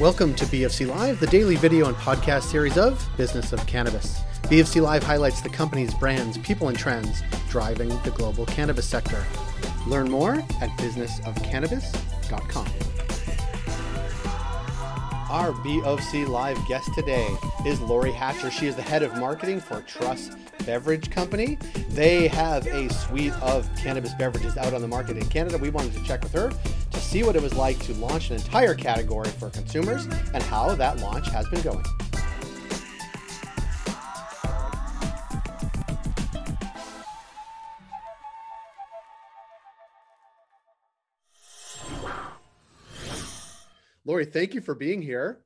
Welcome to BOC Live, the daily video and podcast series of Business of Cannabis. BOC Live highlights the company's brands, people, and trends driving the global cannabis sector. Learn more at businessofcannabis.com. Our BOC Live guest today is Lori Hatcher. She is the head of marketing for Truss Beverage Company. They have a suite of cannabis beverages out on the market in Canada. We wanted to check with her to see what it was like to launch an entire category for consumers and how that launch has been going. Lori, thank you for being here.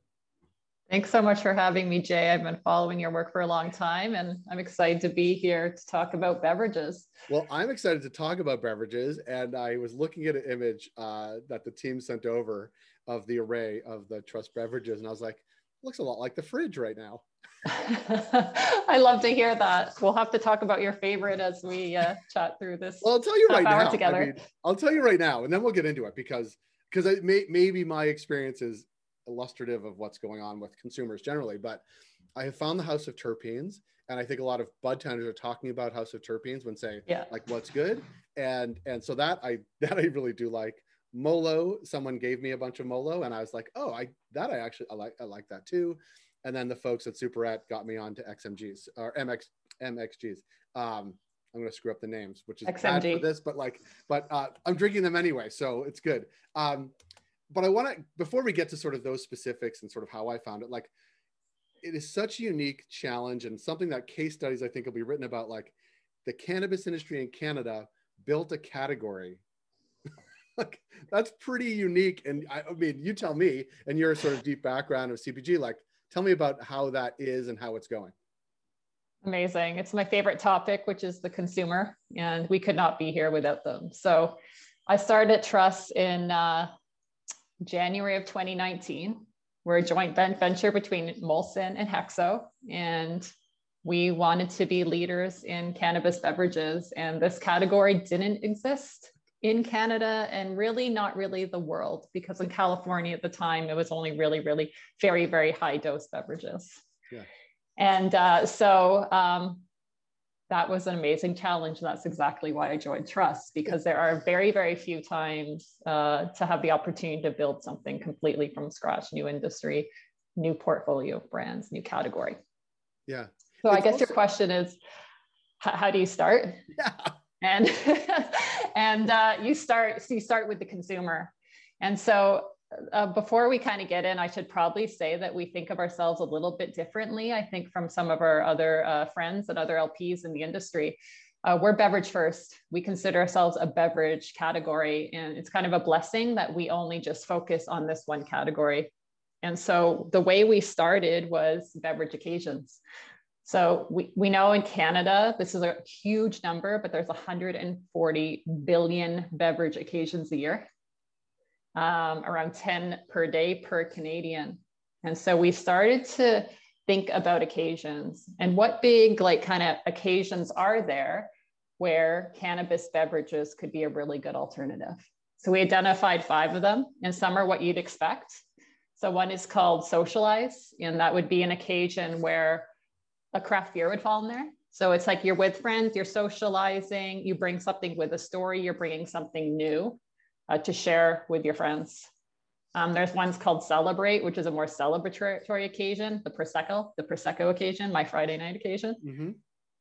Thanks so much for having me, Jay. I've been following your work for a long time and I'm excited to be here to talk about beverages. Well, I'm excited to talk about beverages. And I was looking at an image uh, that the team sent over of the array of the Truss beverages. And I was like, looks a lot like the fridge right now. I love to hear that. We'll have to talk about your favorite as we uh, chat through this. Well, I'll tell you right now. Together. I mean, I'll tell you right now, and then we'll get into it because because may, maybe my experience is illustrative of what's going on with consumers generally. But I have found the House of Terpenes, and I think a lot of bud tenders are talking about House of Terpenes when saying yeah. like what's good, and and so that I that I really do like. Molo, someone gave me a bunch of Molo, and I was like, oh, I that I actually I like I like that too. And then the folks at Superette got me on to XMGs or MX MXGs. Um, I'm going to screw up the names, which is XMG. bad for this, but like, but uh, I'm drinking them anyway, so it's good. Um, but I want to before we get to sort of those specifics and sort of how I found it, like it is such a unique challenge and something that case studies I think will be written about. Like the cannabis industry in Canada built a category. like that's pretty unique. And I, I mean, you tell me, and your sort of deep background of CPG, like tell me about how that is and how it's going. Amazing. It's my favorite topic, which is the consumer, and we could not be here without them. So I started Truss in uh, January of 2019. We're a joint venture between Molson and Hexo, and we wanted to be leaders in cannabis beverages. And this category didn't exist in Canada and really not really the world, because in California at the time, it was only really, really very, very high dose beverages. Yeah. And uh, so um, that was an amazing challenge. And that's exactly why I joined Truss because there are very, very few times uh, to have the opportunity to build something completely from scratch, new industry, new portfolio of brands, new category. Yeah. So it's I guess also- your question is, how do you start? Yeah. And and uh, you start so you start with the consumer. And so uh, before we kind of get in, I should probably say that we think of ourselves a little bit differently. I think from some of our other uh, friends and other LPs in the industry. Uh, we're beverage first. We consider ourselves a beverage category, and it's kind of a blessing that we only just focus on this one category. And so the way we started was beverage occasions. So we, we know in Canada, this is a huge number, but there's 140 billion beverage occasions a year um, around 10 per day per Canadian. And so we started to think about occasions and what big, like, kind of occasions are there where cannabis beverages could be a really good alternative. So we identified five of them, and some are what you'd expect. So one is called socialize, and that would be an occasion where a craft beer would fall in there. So it's like you're with friends, you're socializing, you bring something with a story, you're bringing something new uh, to share with your friends. Um, there's ones called Celebrate, which is a more celebratory occasion, the Prosecco, the Prosecco occasion, my Friday night occasion. Mm-hmm.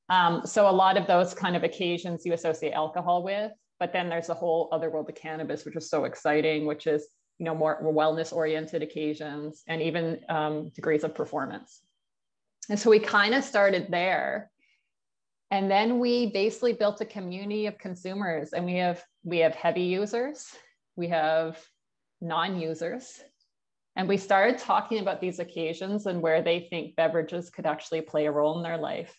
Um, so a lot of those kind of occasions you associate alcohol with, but then there's a whole other world of cannabis, which is so exciting, which is you know more, more wellness oriented occasions and even um, degrees of performance. And so we kind of started there and then we basically built a community of consumers and we have we have heavy users we have non-users. And we started talking about these occasions and where they think beverages could actually play a role in their life.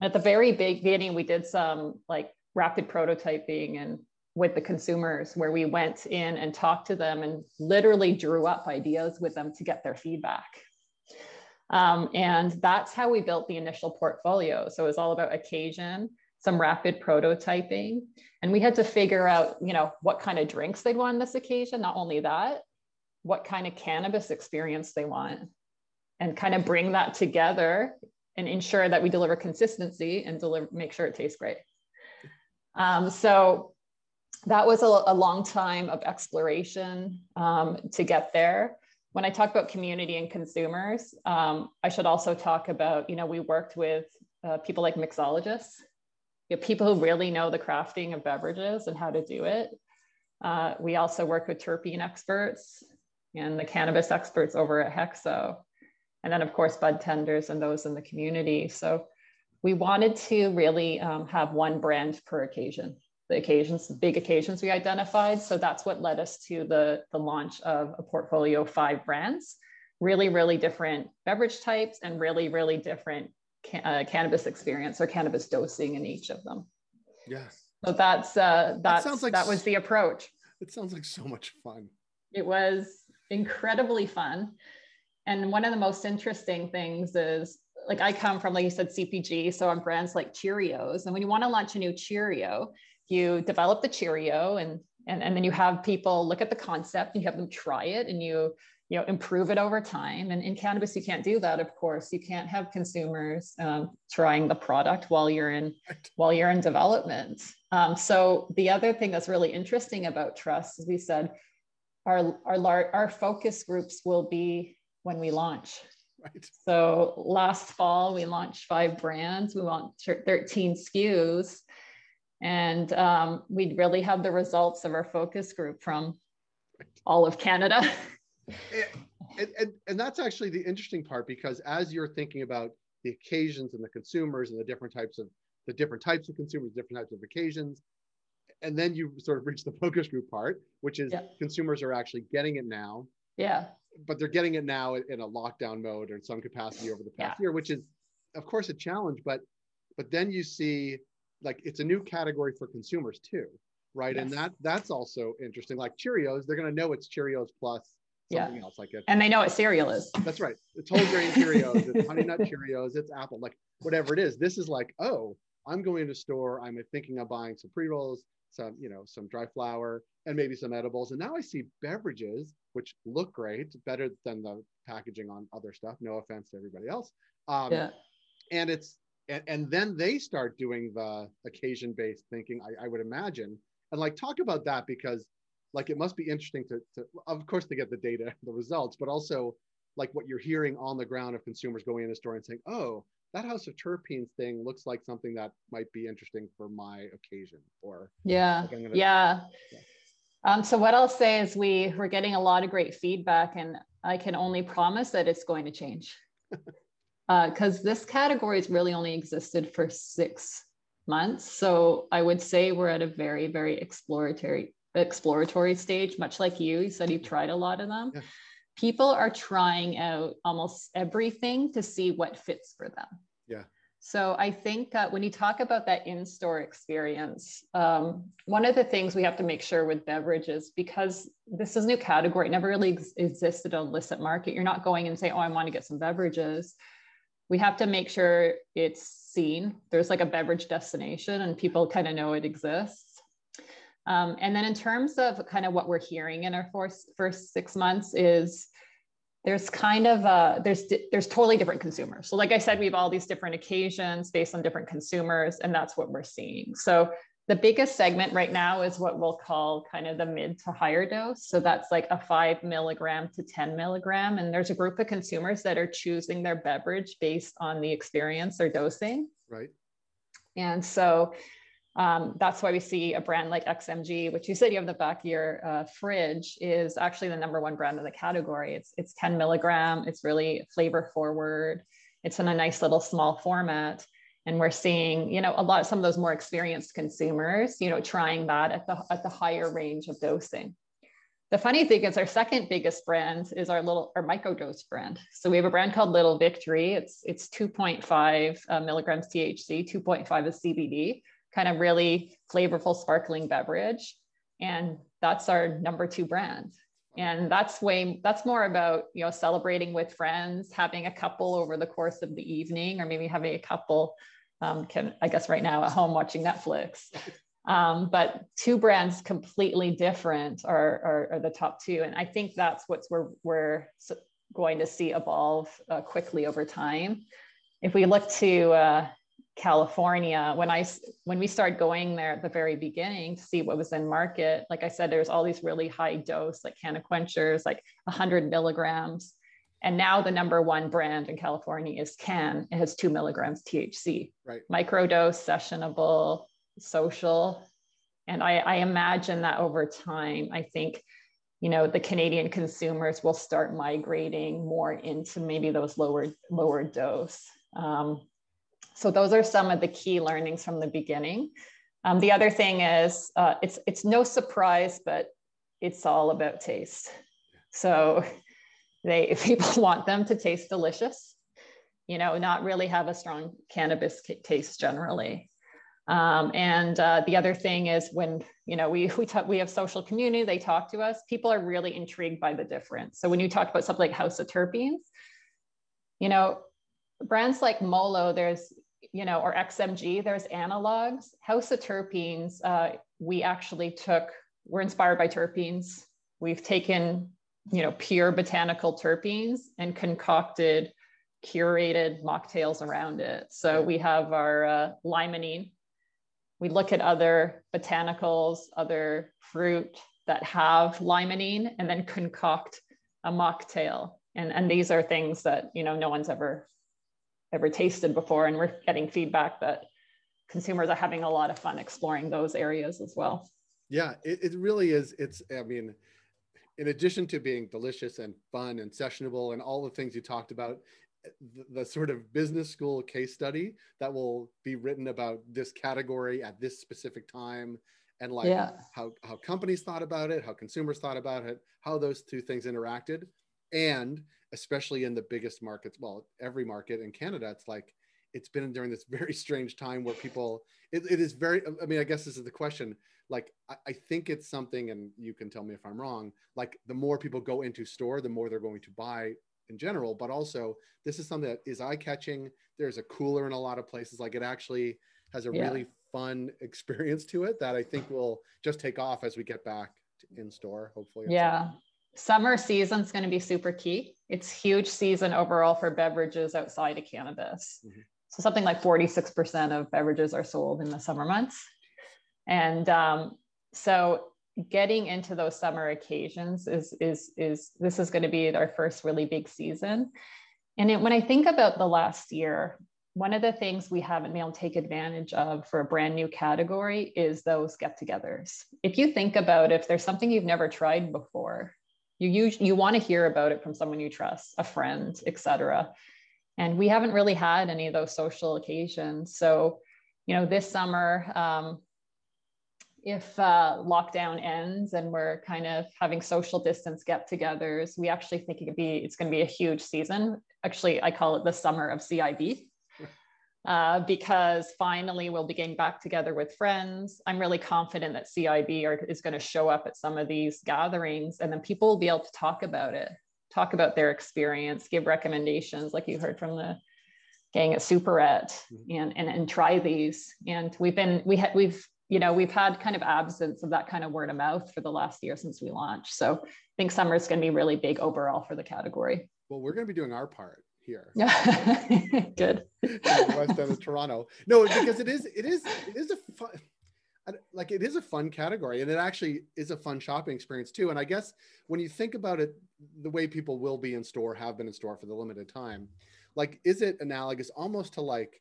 And at the very beginning we did some like rapid prototyping and with the consumers where we went in and talked to them and literally drew up ideas with them to get their feedback um, and that's how we built the initial portfolio. So it was all about occasion, some rapid prototyping. And we had to figure out, you know, what kind of drinks they'd want on this occasion. Not only that, what kind of cannabis experience they want and kind of bring that together and ensure that we deliver consistency and deliver make sure it tastes great um, so that was a, a, long time of exploration um, to get there when i talk about community and consumers um, i should also talk about you know we worked with uh, people like mixologists you know, people who really know the crafting of beverages and how to do it uh, we also work with terpene experts and the cannabis experts over at Hexo. And then, of course, bud tenders and those in the community. So we wanted to really um, have one brand per occasion. The occasions, the big occasions we identified. So that's what led us to the, the launch of a portfolio of five brands, really, really different beverage types and really, really different uh, cannabis experience or cannabis dosing in each of them. Yes. So that's uh, that's, that sounds like that was the approach. It sounds like so much fun. It was incredibly fun. And one of the most interesting things is like I come from, like you said, CPG. So on brands like Cheerios. And when you want to launch a new Cheerio, you develop the Cheerio and and, and then you have people look at the concept, you have them try it and you you know improve it over time. And in cannabis you can't do that of course. You can't have consumers um, trying the product while you're in while you're in development. Um, so the other thing that's really interesting about Truss as we said our our lar- our focus groups will be when we launch. Right. So last fall we launched five brands. We launched 13 skus and um, we'd really have the results of our focus group from all of canada and, and, and that's actually the interesting part because as you're thinking about the occasions and the consumers and the different types of the different types of consumers different types of occasions and then you sort of reach the focus group part, which is yeah. consumers are actually getting it now. Yeah. But they're getting it now in a lockdown mode or in some capacity over the past yeah. year, which is, of course, a challenge. But but then you see, like, it's a new category for consumers too, right? Yes. And that that's also interesting. Like Cheerios, they're going to know it's Cheerios plus something yeah. else like it. And they know what cereal is. That's right. It's whole grain Cheerios, it's honey nut Cheerios, it's apple, like whatever it is. This is like, oh, I'm going to store. I'm thinking of buying some pre rolls some, you know, some dry flower and maybe some edibles. And now I see beverages, which look great, better than the packaging on other stuff. No offense to everybody else. Um, yeah. And it's, and, and then they start doing the occasion based thinking, I, I would imagine. And like, talk about that because like it must be interesting to, to of course to get the data the results but also like what you're hearing on the ground of consumers going in a store and saying oh that house of terpenes thing looks like something that might be interesting for my occasion or yeah like gonna, yeah, yeah. Um, so what i'll say is we we're getting a lot of great feedback and i can only promise that it's going to change because uh, this category has really only existed for six months so i would say we're at a very very exploratory exploratory stage much like you you said you tried a lot of them yeah people are trying out almost everything to see what fits for them. Yeah. So I think uh, when you talk about that in-store experience, um, one of the things we have to make sure with beverages, because this is a new category, it never really ex- existed on illicit market. You're not going and say, "Oh, I want to get some beverages." We have to make sure it's seen. There's like a beverage destination, and people kind of know it exists. Um, and then in terms of kind of what we're hearing in our first, first six months is there's kind of a, there's there's totally different consumers. So like I said, we have all these different occasions based on different consumers, and that's what we're seeing. So the biggest segment right now is what we'll call kind of the mid to higher dose. So that's like a five milligram to 10 milligram. And there's a group of consumers that are choosing their beverage based on the experience they're dosing. Right. And so um, that's why we see a brand like XMG, which you said you have the back of your uh, fridge, is actually the number one brand in the category. It's it's 10 milligram. It's really flavor forward. It's in a nice little small format, and we're seeing you know a lot of some of those more experienced consumers, you know, trying that at the at the higher range of dosing. The funny thing is, our second biggest brand is our little our microdose brand. So we have a brand called Little Victory. It's it's 2.5 uh, milligrams THC, 2.5 is CBD kind of really flavorful sparkling beverage. And that's our number two brand. And that's way, that's more about, you know, celebrating with friends, having a couple over the course of the evening, or maybe having a couple, um, can, I guess right now at home watching Netflix. Um, but two brands completely different are, are, are, the top two. And I think that's what we're, we're going to see evolve uh, quickly over time. If we look to uh, California, when I when we started going there at the very beginning to see what was in market, like I said, there's all these really high dose like Cannaquen like 100 milligrams. And now the number one brand in California is Cann. It has two milligrams THC. Right. Microdose, sessionable, social. And I, I imagine that over time, I think, you know, the Canadian consumers will start migrating more into maybe those lower, lower dose. Um, so those are some of the key learnings from the beginning. Um, the other thing is uh, it's, it's no surprise, but it's all about taste. So they, people want them to taste delicious, you know, not really have a strong cannabis taste generally. Um, and uh, the other thing is when you know we we talk, we have social community, they talk to us. People are really intrigued by the difference. So when you talk about something like House of Terpenes, you know, brands like Molo, there's you know, or XMG, there's analogs. House of Terpenes, uh, we actually took. We're inspired by terpenes. We've taken you know pure botanical terpenes and concocted curated mocktails around it. So we have our uh, limonene, we look at other botanicals, other fruit that have limonene, and then concoct a mocktail. And, and these are things that you know no one's ever ever tasted before, and we're getting feedback that consumers are having a lot of fun exploring those areas as well. Yeah, it, it really is. It's I mean, in addition to being delicious and fun and sessionable and all the things you talked about, the, the, sort of business school case study that will be written about this category at this specific time and like yeah. how, how companies thought about it how consumers thought about it how those two things interacted and especially in the biggest markets well every market in canada it's like it's been during this very strange time where people it, it is very i mean i guess this is the question like I, I think it's something and you can tell me if i'm wrong like the more people go into store the more they're going to buy in general, but also this is something that is eye catching. There's a cooler in a lot of places. Like it actually has a yeah. really fun experience to it that I think will just take off as we get back in store, hopefully. Yeah. Summer season is going to be super key. It's huge season overall for beverages outside of cannabis. Mm-hmm. So something like 46% of beverages are sold in the summer months. And um, so getting into those summer occasions is is is this is going to be our first really big season and it, when i think about the last year one of the things we haven't been able to take advantage of for a brand new category is those get-togethers if you think about if there's something you've never tried before you use, you want to hear about it from someone you trust a friend etc and we haven't really had any of those social occasions so you know this summer um, if uh, lockdown ends and we're kind of having social distance get-togethers, we actually think it could be it's going to be a huge season. Actually, I call it the summer of CIB. Uh, because finally we'll be getting back together with friends. I'm really confident that CIB are, is going to show up at some of these gatherings, and then people will be able to talk about it, talk about their experience, give recommendations, like you heard from the gang at Superette, mm-hmm. and, and and try these. And we've been we had we've you know, we've had kind of absence of that kind of word of mouth for the last year since we launched. So I think summer is going to be really big overall for the category. Well, we're going to be doing our part here. Yeah. Good. west end of Toronto. No, because it is, it is, it is a fun, like it is a fun category and it actually is a fun shopping experience too. And I guess when you think about it, the way people will be in store, have been in store for the limited time, like, is it analogous almost to like,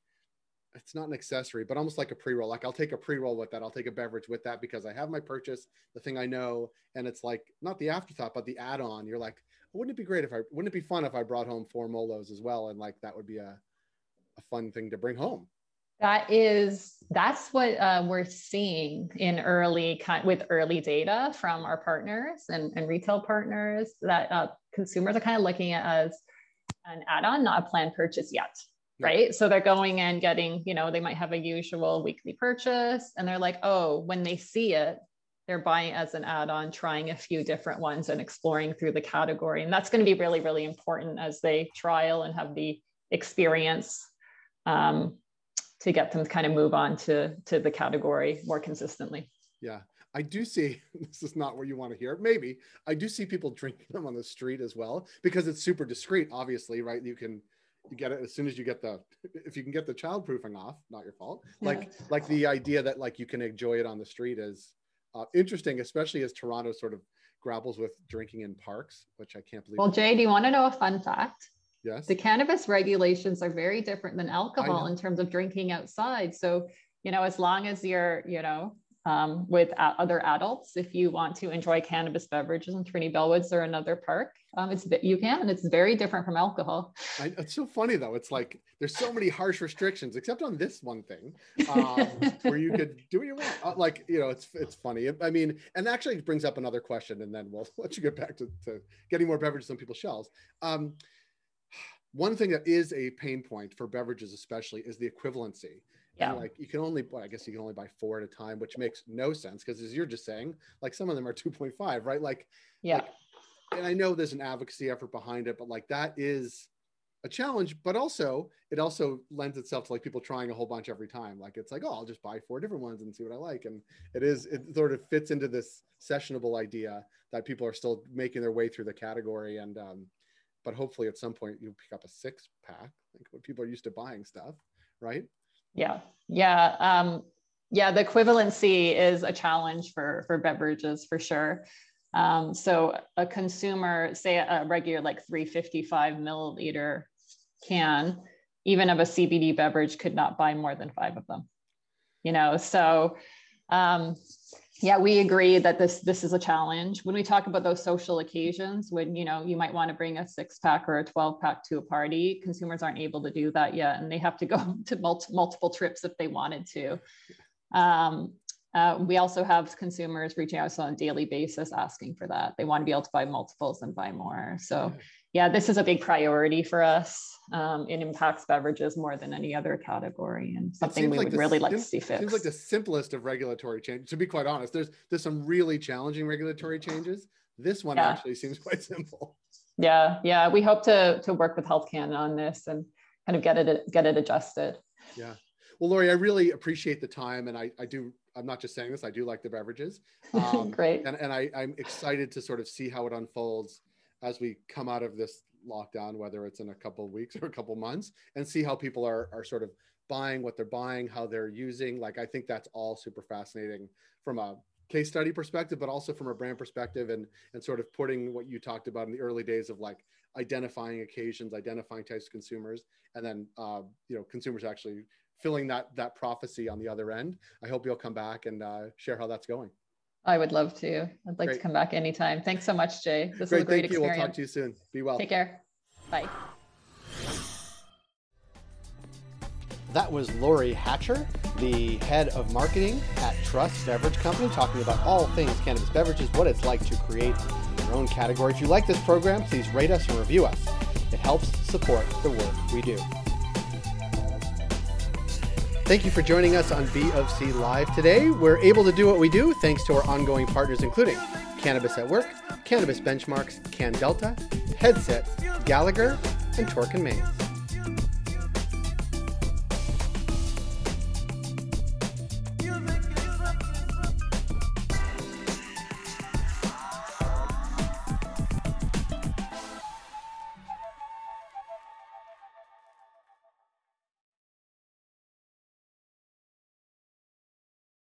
it's not an accessory, but almost like a pre roll. Like I'll take a pre roll with that. I'll take a beverage with that because I have my purchase, the thing I know, and it's like not the afterthought, but the add on. You're like, wouldn't it be great if I wouldn't it be fun if I brought home four molos as well, and like that would be a a fun thing to bring home. That is that's what uh, we're seeing in early with early data from our partners and, and retail partners that uh, consumers are kind of looking at as an add-on, not a planned purchase yet right so they're going and getting you know they might have a usual weekly purchase and they're like oh when they see it they're buying as an add-on trying a few different ones and exploring through the category and that's going to be really really important as they trial and have the experience um, to get them to kind of move on to to the category more consistently. Yeah. I do see this is not what you want to hear. Maybe I do see people drinking them on the street as well because it's super discreet, obviously, right? You can you get it as soon as you get the if you can get the child proofing off, not your fault. Like like the idea that like you can enjoy it on the street is uh, interesting, especially as Toronto sort of grapples with drinking in parks, which I can't believe. Well, Jay, do you want to know a fun fact? Yes. The cannabis regulations are very different than alcohol in terms of drinking outside. So, you know, as long as you're, you know, um, with other adults, if you want to enjoy cannabis beverages in Trinity Bellwoods or another park, um, it's you can. And it's very different from alcohol. I, it's so funny though. It's like there's so many harsh restrictions, except on this one thing, um, where you could do what you want. Uh, like you know, it's it's funny. I mean, and actually it brings up another question, and then we'll let you get back to, to getting more beverages on people's shelves. Um, one thing that is a pain point for beverages, especially, is the equivalency. Yeah. And like you can only, well, I guess you can only buy four at a time, which makes no sense because as you're just saying, like some of them are 2.5, right? Like, yeah. Like, and I know there's an advocacy effort behind it, but like that is a challenge, but also it also lends itself to like people trying a whole bunch every time. Like it's like, oh, I'll just buy four different ones and see what I like. And it is, it sort of fits into this sessionable idea that people are still making their way through the category. And, um, but hopefully at some point you pick up a six pack, like when people are used to buying stuff, right? Yeah, yeah, um, yeah. The equivalency is a challenge for for beverages for sure. Um, so a consumer, say a regular like 355 milliliter can, even of a CBD beverage, could not buy more than five of them. You know, so um, yeah we agree that this this is a challenge. When we talk about those social occasions when you know you might want to bring a six pack or a 12 pack to a party consumers aren't able to do that yet and they have to go to multi- multiple trips if they wanted to. Um, uh, we also have consumers reaching out on a daily basis asking for that. They want to be able to buy multiples and buy more. So yeah this is a big priority for us um, it impacts beverages more than any other category and something we like would really sim- like to see fixed. Seems like the simplest of regulatory changes. To be quite honest, there's there's some really challenging regulatory changes. This one yeah. actually seems quite simple. Yeah, yeah. We hope to to work with Health Canada on this and kind of get it get it adjusted. Yeah. Well, Lori, I really appreciate the time, and I I do. I'm not just saying this. I do like the beverages. Um, Great. And and I I'm excited to sort of see how it unfolds as we come out of this lockdown, whether it's in a couple of weeks or a couple months, and see how people are are sort of buying what they're buying, how they're using. Like I think that's all super fascinating from a case study perspective, but also from a brand perspective, and and sort of putting what you talked about in the early days of like identifying occasions, identifying types of consumers, and then uh, you know consumers actually filling that that prophecy on the other end. I hope you'll come back and uh, share how that's going. I would love to. I'd like great. to come back anytime. Thanks so much, Jay. This great, was a great thank experience. You. We'll talk to you soon. Be well. Take care. Bye. That was Lori Hatcher, the head of marketing at Truss Beverage Company, talking about all things cannabis beverages, what it's like to create your own category. If you like this program, please rate us and review us. It helps support the work we do. Thank you for joining us on B of C Live today. We're able to do what we do thanks to our ongoing partners, including Cannabis at Work, Cannabis Benchmarks, Can Delta, Headset, Gallagher, and Torkin Manes.